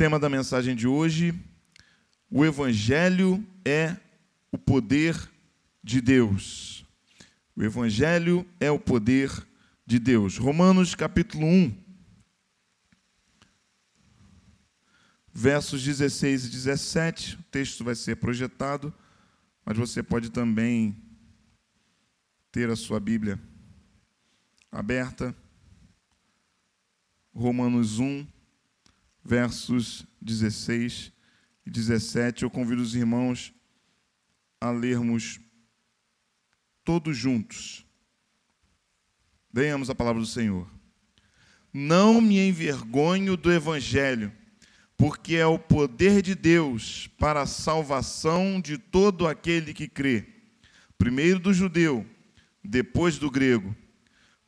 tema da mensagem de hoje: o Evangelho é o poder de Deus. O Evangelho é o poder de Deus. Romanos capítulo 1, versos 16 e 17. O texto vai ser projetado, mas você pode também ter a sua Bíblia aberta. Romanos 1, versos 16 e 17. Eu convido os irmãos a lermos todos juntos. Venhamos a palavra do Senhor. Não me envergonho do Evangelho, porque é o poder de Deus para a salvação de todo aquele que crê, primeiro do judeu, depois do grego.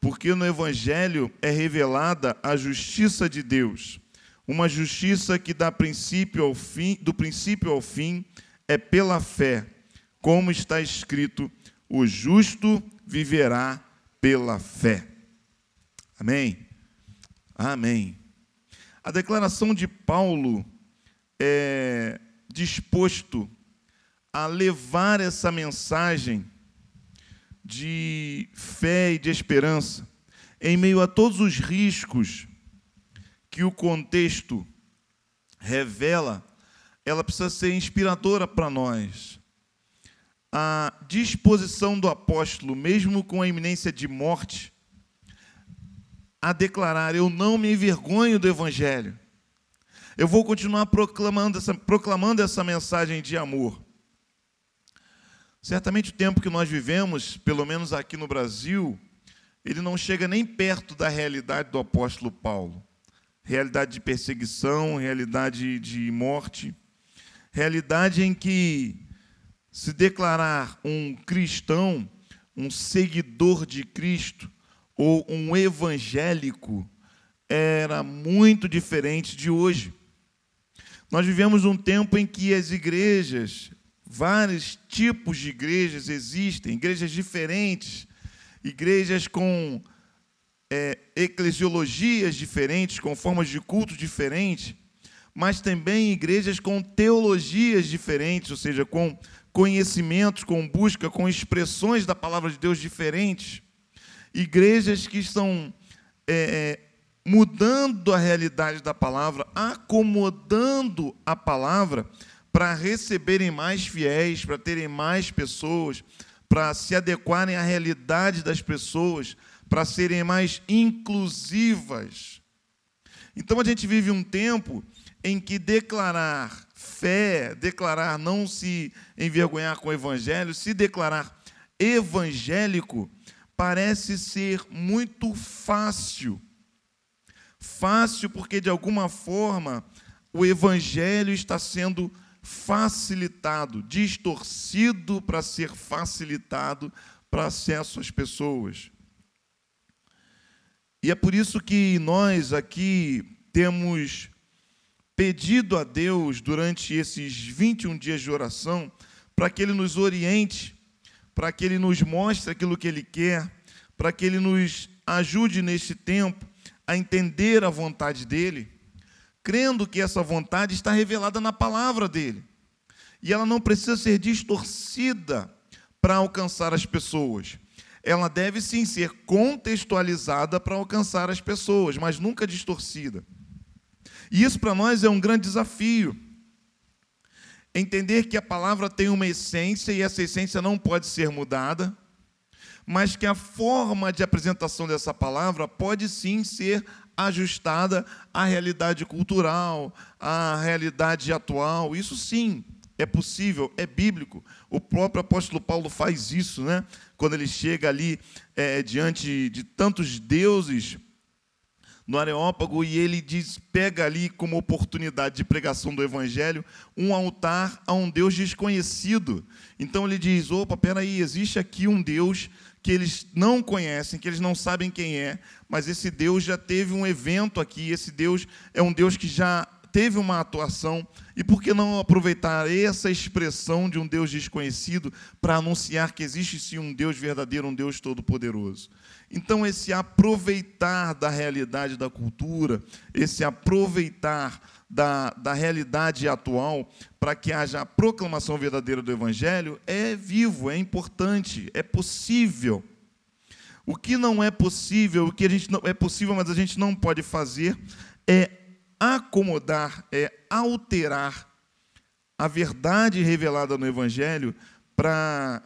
Porque no Evangelho é revelada a justiça de Deus uma justiça que dá princípio ao fim, do princípio ao fim é pela fé, como está escrito: o justo viverá pela fé. Amém. Amém. A declaração de Paulo é disposto a levar essa mensagem de fé e de esperança em meio a todos os riscos que o contexto revela, ela precisa ser inspiradora para nós. A disposição do apóstolo, mesmo com a iminência de morte, a declarar: Eu não me envergonho do Evangelho. Eu vou continuar proclamando essa, proclamando essa mensagem de amor. Certamente o tempo que nós vivemos, pelo menos aqui no Brasil, ele não chega nem perto da realidade do apóstolo Paulo realidade de perseguição, realidade de morte, realidade em que se declarar um cristão, um seguidor de Cristo ou um evangélico era muito diferente de hoje. Nós vivemos um tempo em que as igrejas, vários tipos de igrejas existem, igrejas diferentes, igrejas com é, eclesiologias diferentes, com formas de culto diferentes, mas também igrejas com teologias diferentes, ou seja, com conhecimentos, com busca, com expressões da palavra de Deus diferentes. Igrejas que estão é, é mudando a realidade da palavra, acomodando a palavra para receberem mais fiéis, para terem mais pessoas, para se adequarem à realidade das pessoas, para serem mais inclusivas. Então a gente vive um tempo em que declarar fé, declarar não se envergonhar com o evangelho, se declarar evangélico, parece ser muito fácil. Fácil porque, de alguma forma, o evangelho está sendo facilitado, distorcido para ser facilitado para acesso às pessoas. E é por isso que nós aqui temos pedido a Deus durante esses 21 dias de oração para que Ele nos oriente, para que Ele nos mostre aquilo que Ele quer, para que Ele nos ajude neste tempo a entender a vontade dEle, crendo que essa vontade está revelada na palavra dEle. E ela não precisa ser distorcida para alcançar as pessoas ela deve sim ser contextualizada para alcançar as pessoas, mas nunca distorcida. E isso para nós é um grande desafio. Entender que a palavra tem uma essência e essa essência não pode ser mudada, mas que a forma de apresentação dessa palavra pode sim ser ajustada à realidade cultural, à realidade atual. Isso sim é possível, é bíblico. O próprio apóstolo Paulo faz isso, né? Quando ele chega ali é, diante de tantos deuses no Areópago e ele diz, pega ali como oportunidade de pregação do Evangelho um altar a um Deus desconhecido. Então ele diz: opa, peraí, existe aqui um Deus que eles não conhecem, que eles não sabem quem é, mas esse Deus já teve um evento aqui, esse Deus é um Deus que já teve uma atuação, e por que não aproveitar essa expressão de um Deus desconhecido para anunciar que existe sim um Deus verdadeiro, um Deus todo-poderoso? Então, esse aproveitar da realidade da cultura, esse aproveitar da, da realidade atual para que haja a proclamação verdadeira do Evangelho é vivo, é importante, é possível. O que não é possível, o que a gente não é possível, mas a gente não pode fazer, é acomodar, é alterar a verdade revelada no Evangelho para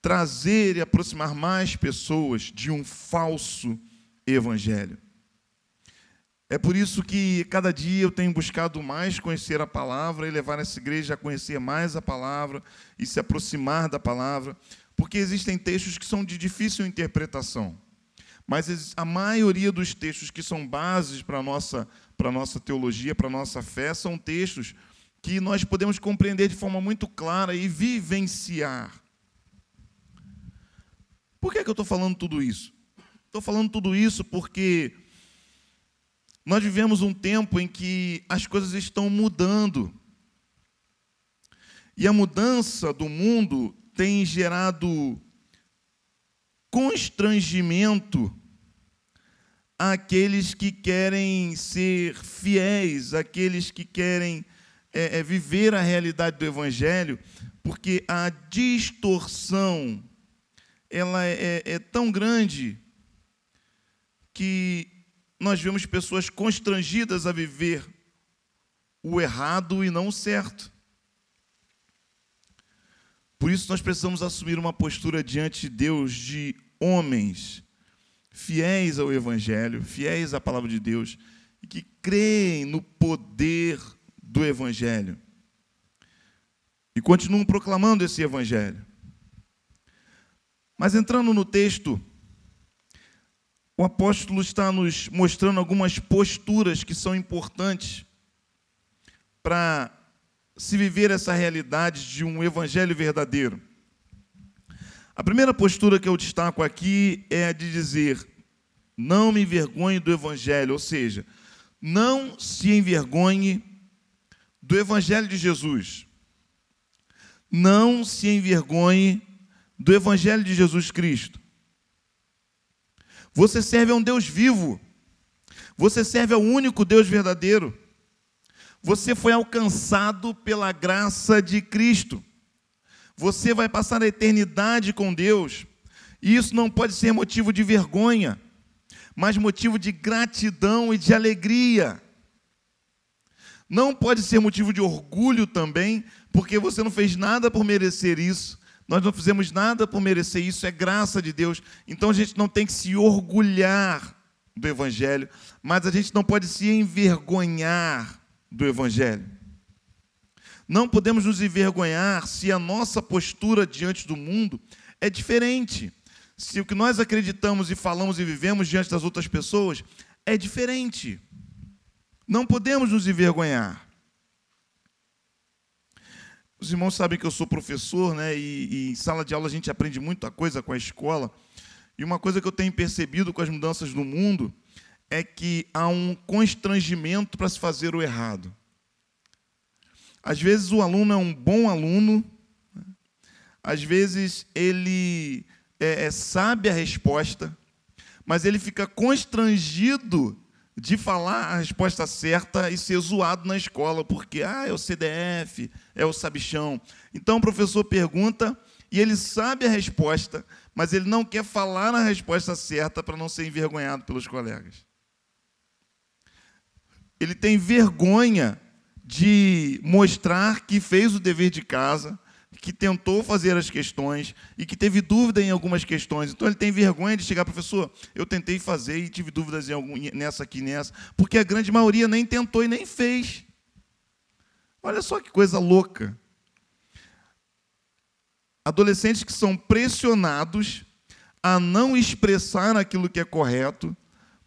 trazer e aproximar mais pessoas de um falso Evangelho. É por isso que cada dia eu tenho buscado mais conhecer a palavra e levar essa igreja a conhecer mais a palavra e se aproximar da palavra, porque existem textos que são de difícil interpretação. Mas a maioria dos textos que são bases para a nossa, para a nossa teologia, para a nossa fé, são textos que nós podemos compreender de forma muito clara e vivenciar. Por que, é que eu estou falando tudo isso? Estou falando tudo isso porque nós vivemos um tempo em que as coisas estão mudando. E a mudança do mundo tem gerado constrangimento àqueles que querem ser fiéis, àqueles que querem é, é, viver a realidade do Evangelho, porque a distorção ela é, é, é tão grande que nós vemos pessoas constrangidas a viver o errado e não o certo. Por isso nós precisamos assumir uma postura diante de Deus de homens fiéis ao Evangelho, fiéis à palavra de Deus e que creem no poder do Evangelho e continuam proclamando esse Evangelho. Mas entrando no texto, o apóstolo está nos mostrando algumas posturas que são importantes para se viver essa realidade de um evangelho verdadeiro. A primeira postura que eu destaco aqui é a de dizer: não me envergonhe do evangelho, ou seja, não se envergonhe do evangelho de Jesus. Não se envergonhe do evangelho de Jesus Cristo. Você serve a um Deus vivo. Você serve ao único Deus verdadeiro. Você foi alcançado pela graça de Cristo. Você vai passar a eternidade com Deus. E isso não pode ser motivo de vergonha, mas motivo de gratidão e de alegria. Não pode ser motivo de orgulho também, porque você não fez nada por merecer isso, nós não fizemos nada por merecer isso, é graça de Deus. Então a gente não tem que se orgulhar do Evangelho, mas a gente não pode se envergonhar do Evangelho. Não podemos nos envergonhar se a nossa postura diante do mundo é diferente. Se o que nós acreditamos e falamos e vivemos diante das outras pessoas é diferente. Não podemos nos envergonhar. Os irmãos sabem que eu sou professor, né? E, e, em sala de aula a gente aprende muita coisa com a escola. E uma coisa que eu tenho percebido com as mudanças no mundo é que há um constrangimento para se fazer o errado. Às vezes o aluno é um bom aluno, às vezes ele é, é, sabe a resposta, mas ele fica constrangido de falar a resposta certa e ser zoado na escola, porque ah, é o CDF, é o sabichão. Então o professor pergunta e ele sabe a resposta, mas ele não quer falar a resposta certa para não ser envergonhado pelos colegas. Ele tem vergonha de mostrar que fez o dever de casa, que tentou fazer as questões e que teve dúvida em algumas questões. Então ele tem vergonha de chegar, professor, eu tentei fazer e tive dúvidas em algum, nessa aqui nessa, porque a grande maioria nem tentou e nem fez. Olha só que coisa louca. Adolescentes que são pressionados a não expressar aquilo que é correto,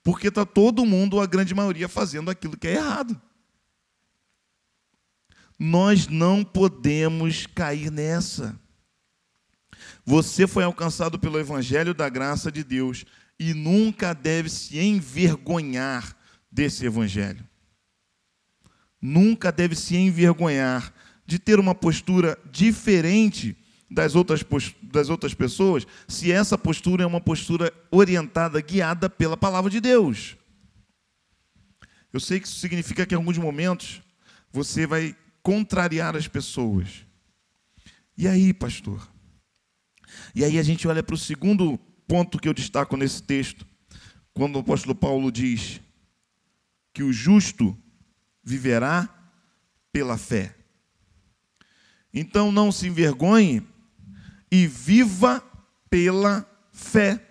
porque está todo mundo, a grande maioria, fazendo aquilo que é errado. Nós não podemos cair nessa. Você foi alcançado pelo Evangelho da graça de Deus e nunca deve se envergonhar desse Evangelho. nunca deve se envergonhar de ter uma postura diferente das outras, das outras pessoas, se essa postura é uma postura orientada, guiada pela palavra de Deus. Eu sei que isso significa que em alguns momentos você vai contrariar as pessoas. E aí, pastor? E aí a gente olha para o segundo ponto que eu destaco nesse texto, quando o apóstolo Paulo diz que o justo viverá pela fé. Então não se envergonhe e viva pela fé.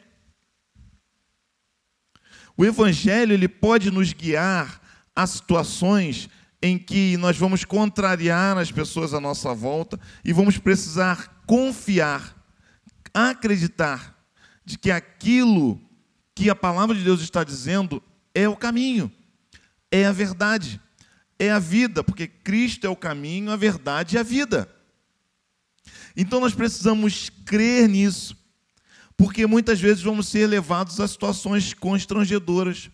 O evangelho ele pode nos guiar a situações em que nós vamos contrariar as pessoas à nossa volta e vamos precisar confiar, acreditar de que aquilo que a palavra de Deus está dizendo é o caminho, é a verdade, é a vida, porque Cristo é o caminho, a verdade e a vida. Então nós precisamos crer nisso, porque muitas vezes vamos ser levados a situações constrangedoras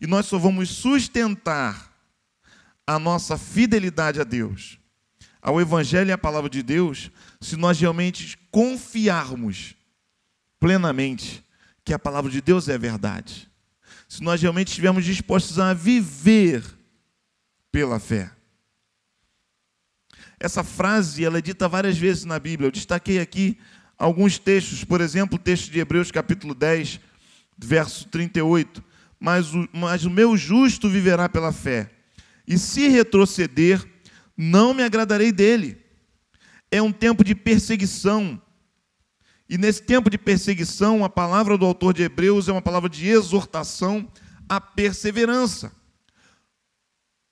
e nós só vamos sustentar a nossa fidelidade a Deus, ao Evangelho e à palavra de Deus, se nós realmente confiarmos plenamente que a palavra de Deus é verdade, se nós realmente estivermos dispostos a viver pela fé. Essa frase ela é dita várias vezes na Bíblia. Eu destaquei aqui alguns textos, por exemplo, o texto de Hebreus, capítulo 10, verso 38. Mas o, mas o meu justo viverá pela fé, e se retroceder, não me agradarei dele. É um tempo de perseguição. E nesse tempo de perseguição, a palavra do autor de Hebreus é uma palavra de exortação à perseverança.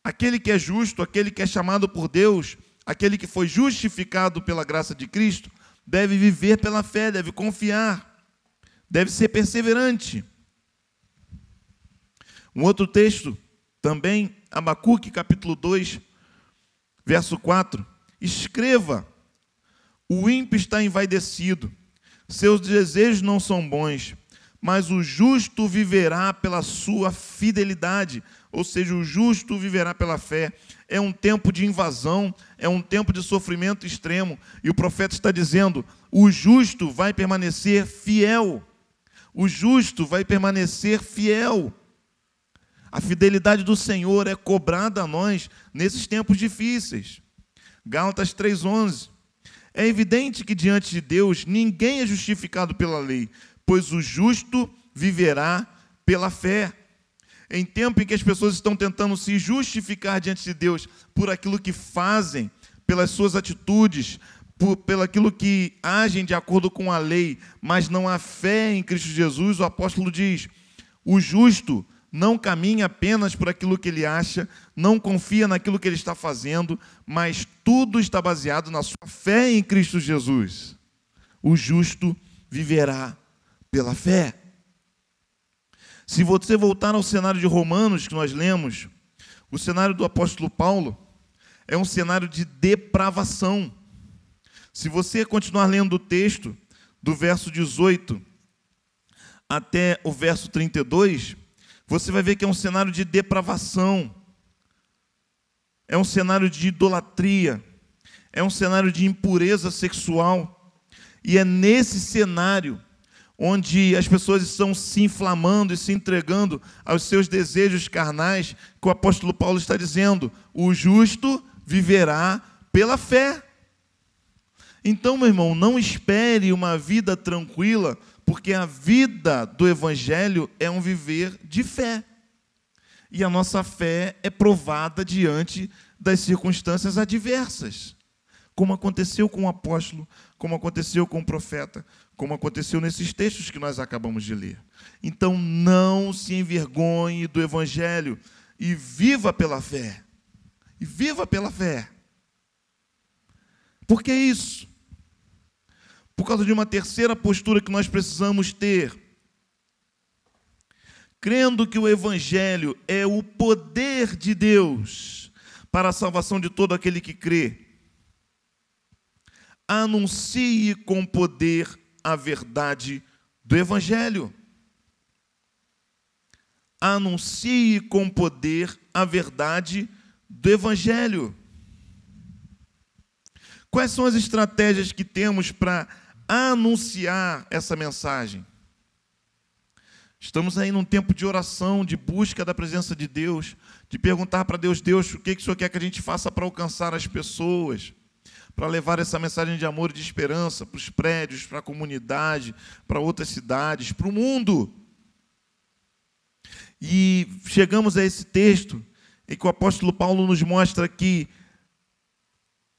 Aquele que é justo, aquele que é chamado por Deus, aquele que foi justificado pela graça de Cristo, deve viver pela fé, deve confiar, deve ser perseverante. Um outro texto, também, Abacuque, capítulo 2, verso 4. Escreva: o ímpio está envaidecido, seus desejos não são bons, mas o justo viverá pela sua fidelidade, ou seja, o justo viverá pela fé é um tempo de invasão, é um tempo de sofrimento extremo. E o profeta está dizendo: o justo vai permanecer fiel. O justo vai permanecer fiel. A fidelidade do Senhor é cobrada a nós nesses tempos difíceis. Gálatas 3:11. É evidente que diante de Deus ninguém é justificado pela lei, pois o justo viverá pela fé em tempo em que as pessoas estão tentando se justificar diante de Deus por aquilo que fazem, pelas suas atitudes, por, pelo aquilo que agem de acordo com a lei, mas não há fé em Cristo Jesus, o apóstolo diz: o justo não caminha apenas por aquilo que ele acha, não confia naquilo que ele está fazendo, mas tudo está baseado na sua fé em Cristo Jesus. O justo viverá pela fé. Se você voltar ao cenário de Romanos que nós lemos, o cenário do apóstolo Paulo é um cenário de depravação. Se você continuar lendo o texto, do verso 18 até o verso 32, você vai ver que é um cenário de depravação, é um cenário de idolatria, é um cenário de impureza sexual, e é nesse cenário onde as pessoas estão se inflamando e se entregando aos seus desejos carnais, que o apóstolo Paulo está dizendo: o justo viverá pela fé. Então, meu irmão, não espere uma vida tranquila, porque a vida do Evangelho é um viver de fé. E a nossa fé é provada diante das circunstâncias adversas, como aconteceu com o apóstolo, como aconteceu com o profeta, como aconteceu nesses textos que nós acabamos de ler. Então não se envergonhe do evangelho e viva pela fé. E viva pela fé. Por que isso? Por causa de uma terceira postura que nós precisamos ter. Crendo que o Evangelho é o poder de Deus para a salvação de todo aquele que crê. Anuncie com poder a verdade do Evangelho. Anuncie com poder a verdade do Evangelho. Quais são as estratégias que temos para anunciar essa mensagem? Estamos aí num tempo de oração, de busca da presença de Deus, de perguntar para Deus, Deus, o que, que o Senhor quer que a gente faça para alcançar as pessoas, para levar essa mensagem de amor e de esperança para os prédios, para a comunidade, para outras cidades, para o mundo. E chegamos a esse texto em que o apóstolo Paulo nos mostra que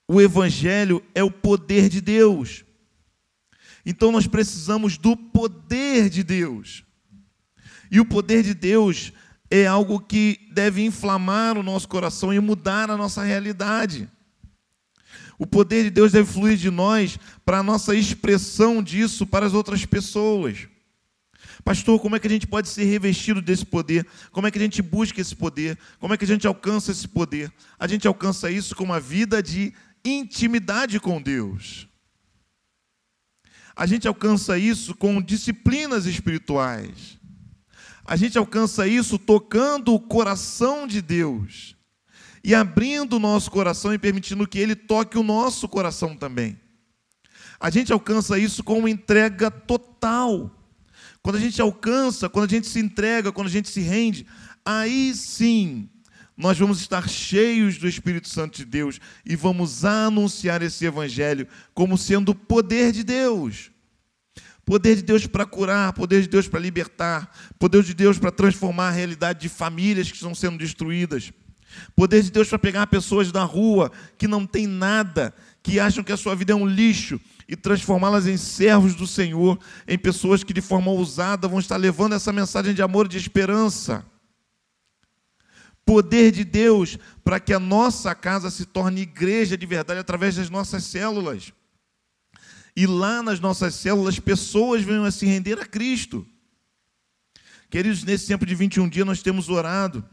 o Evangelho é o poder de Deus. Então nós precisamos do poder de Deus. E o poder de Deus é algo que deve inflamar o nosso coração e mudar a nossa realidade. O poder de Deus deve fluir de nós para a nossa expressão disso para as outras pessoas. Pastor, como é que a gente pode ser revestido desse poder? Como é que a gente busca esse poder? Como é que a gente alcança esse poder? A gente alcança isso com uma vida de intimidade com Deus. A gente alcança isso com disciplinas espirituais. A gente alcança isso tocando o coração de Deus e abrindo o nosso coração e permitindo que Ele toque o nosso coração também. A gente alcança isso com uma entrega total. Quando a gente alcança, quando a gente se entrega, quando a gente se rende, aí sim nós vamos estar cheios do Espírito Santo de Deus e vamos anunciar esse Evangelho como sendo o poder de Deus. Poder de Deus para curar, poder de Deus para libertar, poder de Deus para transformar a realidade de famílias que estão sendo destruídas. Poder de Deus para pegar pessoas da rua que não têm nada, que acham que a sua vida é um lixo e transformá-las em servos do Senhor, em pessoas que de forma ousada vão estar levando essa mensagem de amor e de esperança. Poder de Deus para que a nossa casa se torne igreja de verdade através das nossas células e lá nas nossas células pessoas venham a se render a Cristo. Queridos, nesse tempo de 21 dias nós temos orado.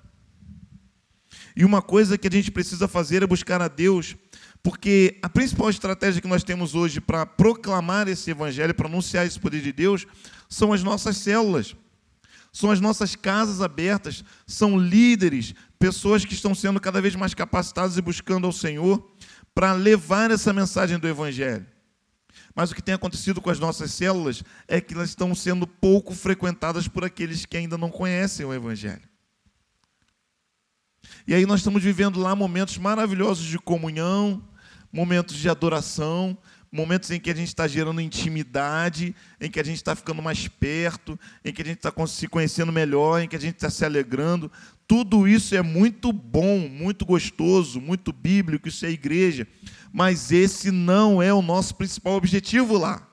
E uma coisa que a gente precisa fazer é buscar a Deus, porque a principal estratégia que nós temos hoje para proclamar esse evangelho, para anunciar esse poder de Deus, são as nossas células. São as nossas casas abertas, são líderes, pessoas que estão sendo cada vez mais capacitadas e buscando ao Senhor para levar essa mensagem do evangelho. Mas o que tem acontecido com as nossas células é que elas estão sendo pouco frequentadas por aqueles que ainda não conhecem o Evangelho. E aí nós estamos vivendo lá momentos maravilhosos de comunhão, momentos de adoração, momentos em que a gente está gerando intimidade, em que a gente está ficando mais perto, em que a gente está se conhecendo melhor, em que a gente está se alegrando. Tudo isso é muito bom, muito gostoso, muito bíblico, isso é igreja mas esse não é o nosso principal objetivo lá.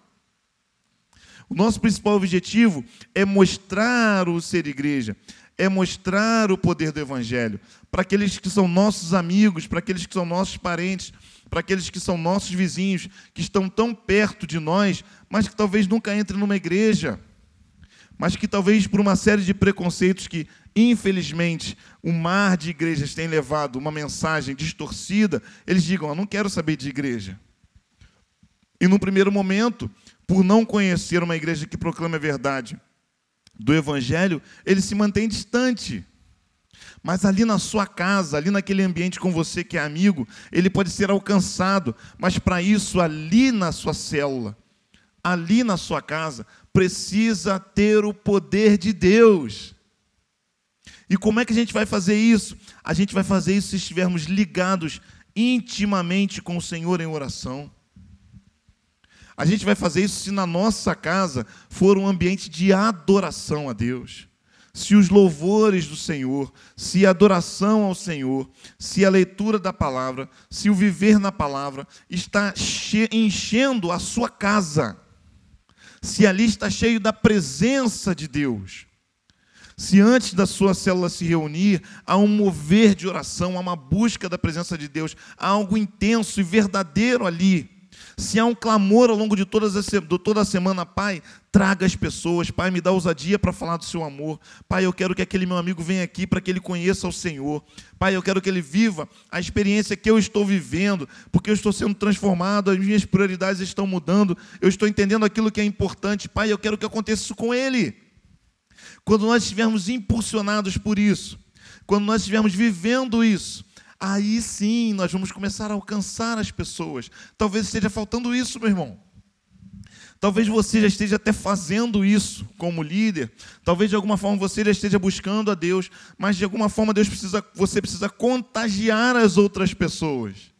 O nosso principal objetivo é mostrar o ser igreja, é mostrar o poder do Evangelho para aqueles que são nossos amigos, para aqueles que são nossos parentes, para aqueles que são nossos vizinhos, que estão tão perto de nós, mas que talvez nunca entrem numa igreja, mas que talvez por uma série de preconceitos que infelizmente, o mar de igrejas tem levado uma mensagem distorcida, eles digam: Eu não quero saber de igreja. E no primeiro momento, por não conhecer uma igreja que proclama a verdade do Evangelho, ele se mantém distante. Mas ali na sua casa, ali naquele ambiente com você que é amigo, ele pode ser alcançado. Mas para isso, ali na sua célula, ali na sua casa, precisa ter o poder de Deus. E como é que a gente vai fazer isso? A gente vai fazer isso se estivermos ligados intimamente com o Senhor em oração. A gente vai fazer isso se na nossa casa for um ambiente de adoração a Deus. Se os louvores do Senhor, se a adoração ao Senhor, se a leitura da palavra, se o viver na palavra está enchendo a sua casa, se ali está cheio da presença de Deus, se antes da sua célula se reunir, há um mover de oração, há uma busca da presença de Deus, há algo intenso e verdadeiro ali. Se há um clamor ao longo de todas as, toda a semana, Pai, traga as pessoas, Pai, me dá ousadia para falar do seu amor. Pai, eu quero que aquele meu amigo venha aqui para que ele conheça o Senhor. Pai, eu quero que ele viva a experiência que eu estou vivendo, porque eu estou sendo transformado, as minhas prioridades estão mudando, eu estou entendendo aquilo que é importante. Pai, eu quero que aconteça isso com ele. Quando nós estivermos impulsionados por isso, quando nós estivermos vivendo isso, aí sim nós vamos começar a alcançar as pessoas. Talvez esteja faltando isso, meu irmão. Talvez você já esteja até fazendo isso como líder. Talvez de alguma forma você já esteja buscando a Deus, mas de alguma forma Deus precisa, você precisa contagiar as outras pessoas.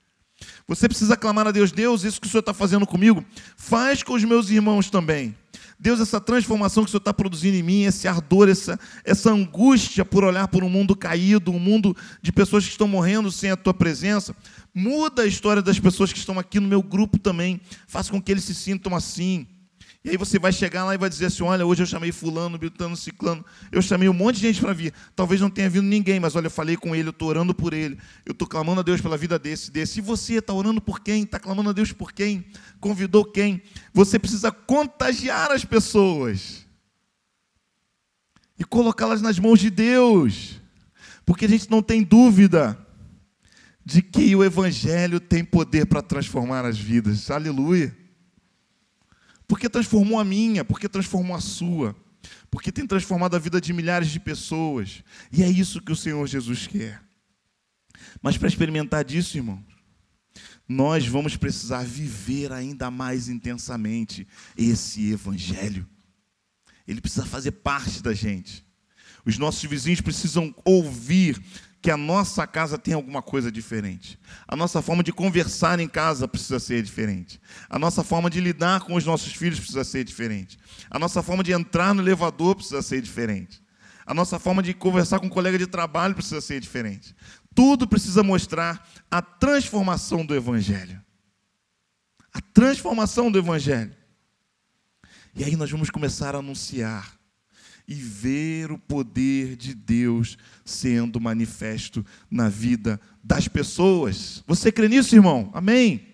Você precisa clamar a Deus, Deus, isso que o Senhor está fazendo comigo, faz com os meus irmãos também. Deus, essa transformação que o Senhor está produzindo em mim, esse ardor, essa, essa angústia por olhar por um mundo caído, um mundo de pessoas que estão morrendo sem a tua presença, muda a história das pessoas que estão aqui no meu grupo também, faça com que eles se sintam assim. E aí você vai chegar lá e vai dizer assim: olha, hoje eu chamei fulano, biltano, ciclano, eu chamei um monte de gente para vir. Talvez não tenha vindo ninguém, mas olha, eu falei com ele, eu estou orando por ele, eu estou clamando a Deus pela vida desse, desse. E você está orando por quem? Está clamando a Deus por quem? Convidou quem? Você precisa contagiar as pessoas e colocá-las nas mãos de Deus, porque a gente não tem dúvida de que o Evangelho tem poder para transformar as vidas. Aleluia. Porque transformou a minha, porque transformou a sua, porque tem transformado a vida de milhares de pessoas. E é isso que o Senhor Jesus quer. Mas para experimentar disso, irmãos, nós vamos precisar viver ainda mais intensamente esse Evangelho. Ele precisa fazer parte da gente. Os nossos vizinhos precisam ouvir que a nossa casa tem alguma coisa diferente. A nossa forma de conversar em casa precisa ser diferente. A nossa forma de lidar com os nossos filhos precisa ser diferente. A nossa forma de entrar no elevador precisa ser diferente. A nossa forma de conversar com um colega de trabalho precisa ser diferente. Tudo precisa mostrar a transformação do Evangelho. A transformação do Evangelho. E aí nós vamos começar a anunciar e ver o poder de Deus sendo manifesto na vida das pessoas. Você crê nisso, irmão? Amém?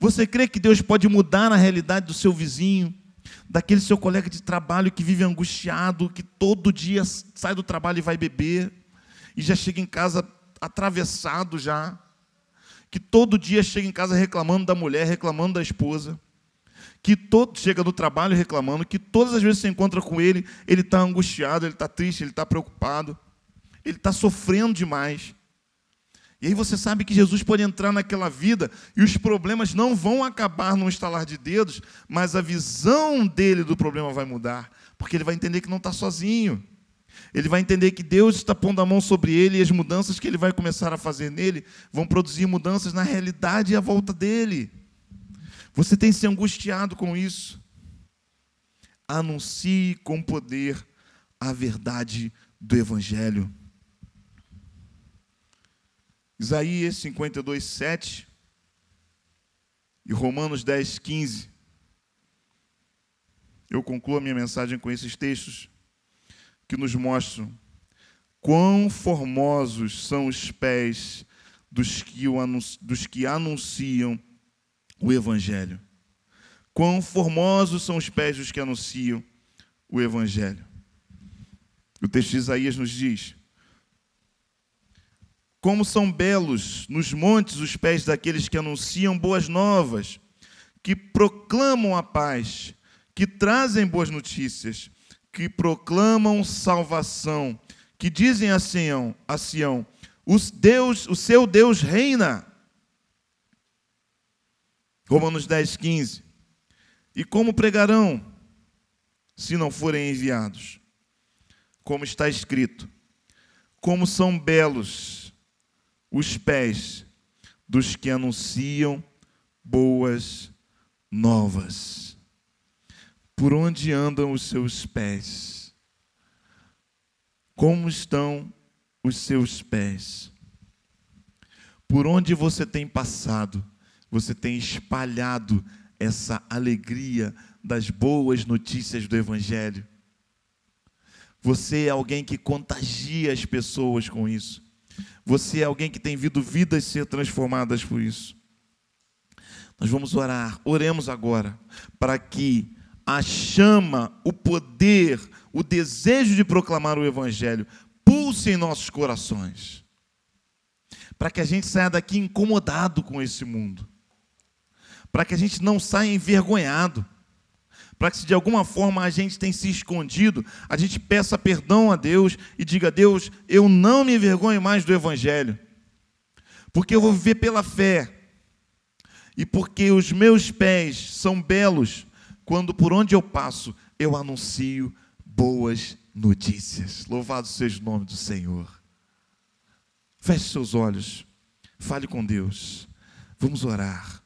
Você crê que Deus pode mudar a realidade do seu vizinho, daquele seu colega de trabalho que vive angustiado, que todo dia sai do trabalho e vai beber, e já chega em casa atravessado já, que todo dia chega em casa reclamando da mulher, reclamando da esposa? Que todo chega do trabalho reclamando, que todas as vezes você encontra com ele, ele está angustiado, ele está triste, ele está preocupado, ele está sofrendo demais. E aí você sabe que Jesus pode entrar naquela vida e os problemas não vão acabar num estalar de dedos, mas a visão dele do problema vai mudar, porque ele vai entender que não está sozinho. Ele vai entender que Deus está pondo a mão sobre ele e as mudanças que ele vai começar a fazer nele vão produzir mudanças na realidade e à volta dele. Você tem se angustiado com isso? Anuncie com poder a verdade do Evangelho. Isaías 52, 7 e Romanos 10, 15. Eu concluo a minha mensagem com esses textos que nos mostram quão formosos são os pés dos que, dos que anunciam o Evangelho. Quão formosos são os pés dos que anunciam o Evangelho. O texto de Isaías nos diz: Como são belos nos montes os pés daqueles que anunciam boas novas, que proclamam a paz, que trazem boas notícias, que proclamam salvação, que dizem a Sião, a Sião, os Deus, o seu Deus reina. Romanos 10, 15. E como pregarão se não forem enviados? Como está escrito: Como são belos os pés dos que anunciam boas novas. Por onde andam os seus pés? Como estão os seus pés? Por onde você tem passado? Você tem espalhado essa alegria das boas notícias do Evangelho. Você é alguém que contagia as pessoas com isso. Você é alguém que tem visto vidas ser transformadas por isso. Nós vamos orar, oremos agora, para que a chama, o poder, o desejo de proclamar o Evangelho pulse em nossos corações. Para que a gente saia daqui incomodado com esse mundo para que a gente não saia envergonhado, para que se de alguma forma a gente tem se escondido, a gente peça perdão a Deus e diga: Deus, eu não me envergonho mais do Evangelho. Porque eu vou viver pela fé. E porque os meus pés são belos quando por onde eu passo eu anuncio boas notícias. Louvado seja o nome do Senhor. Feche seus olhos, fale com Deus. Vamos orar.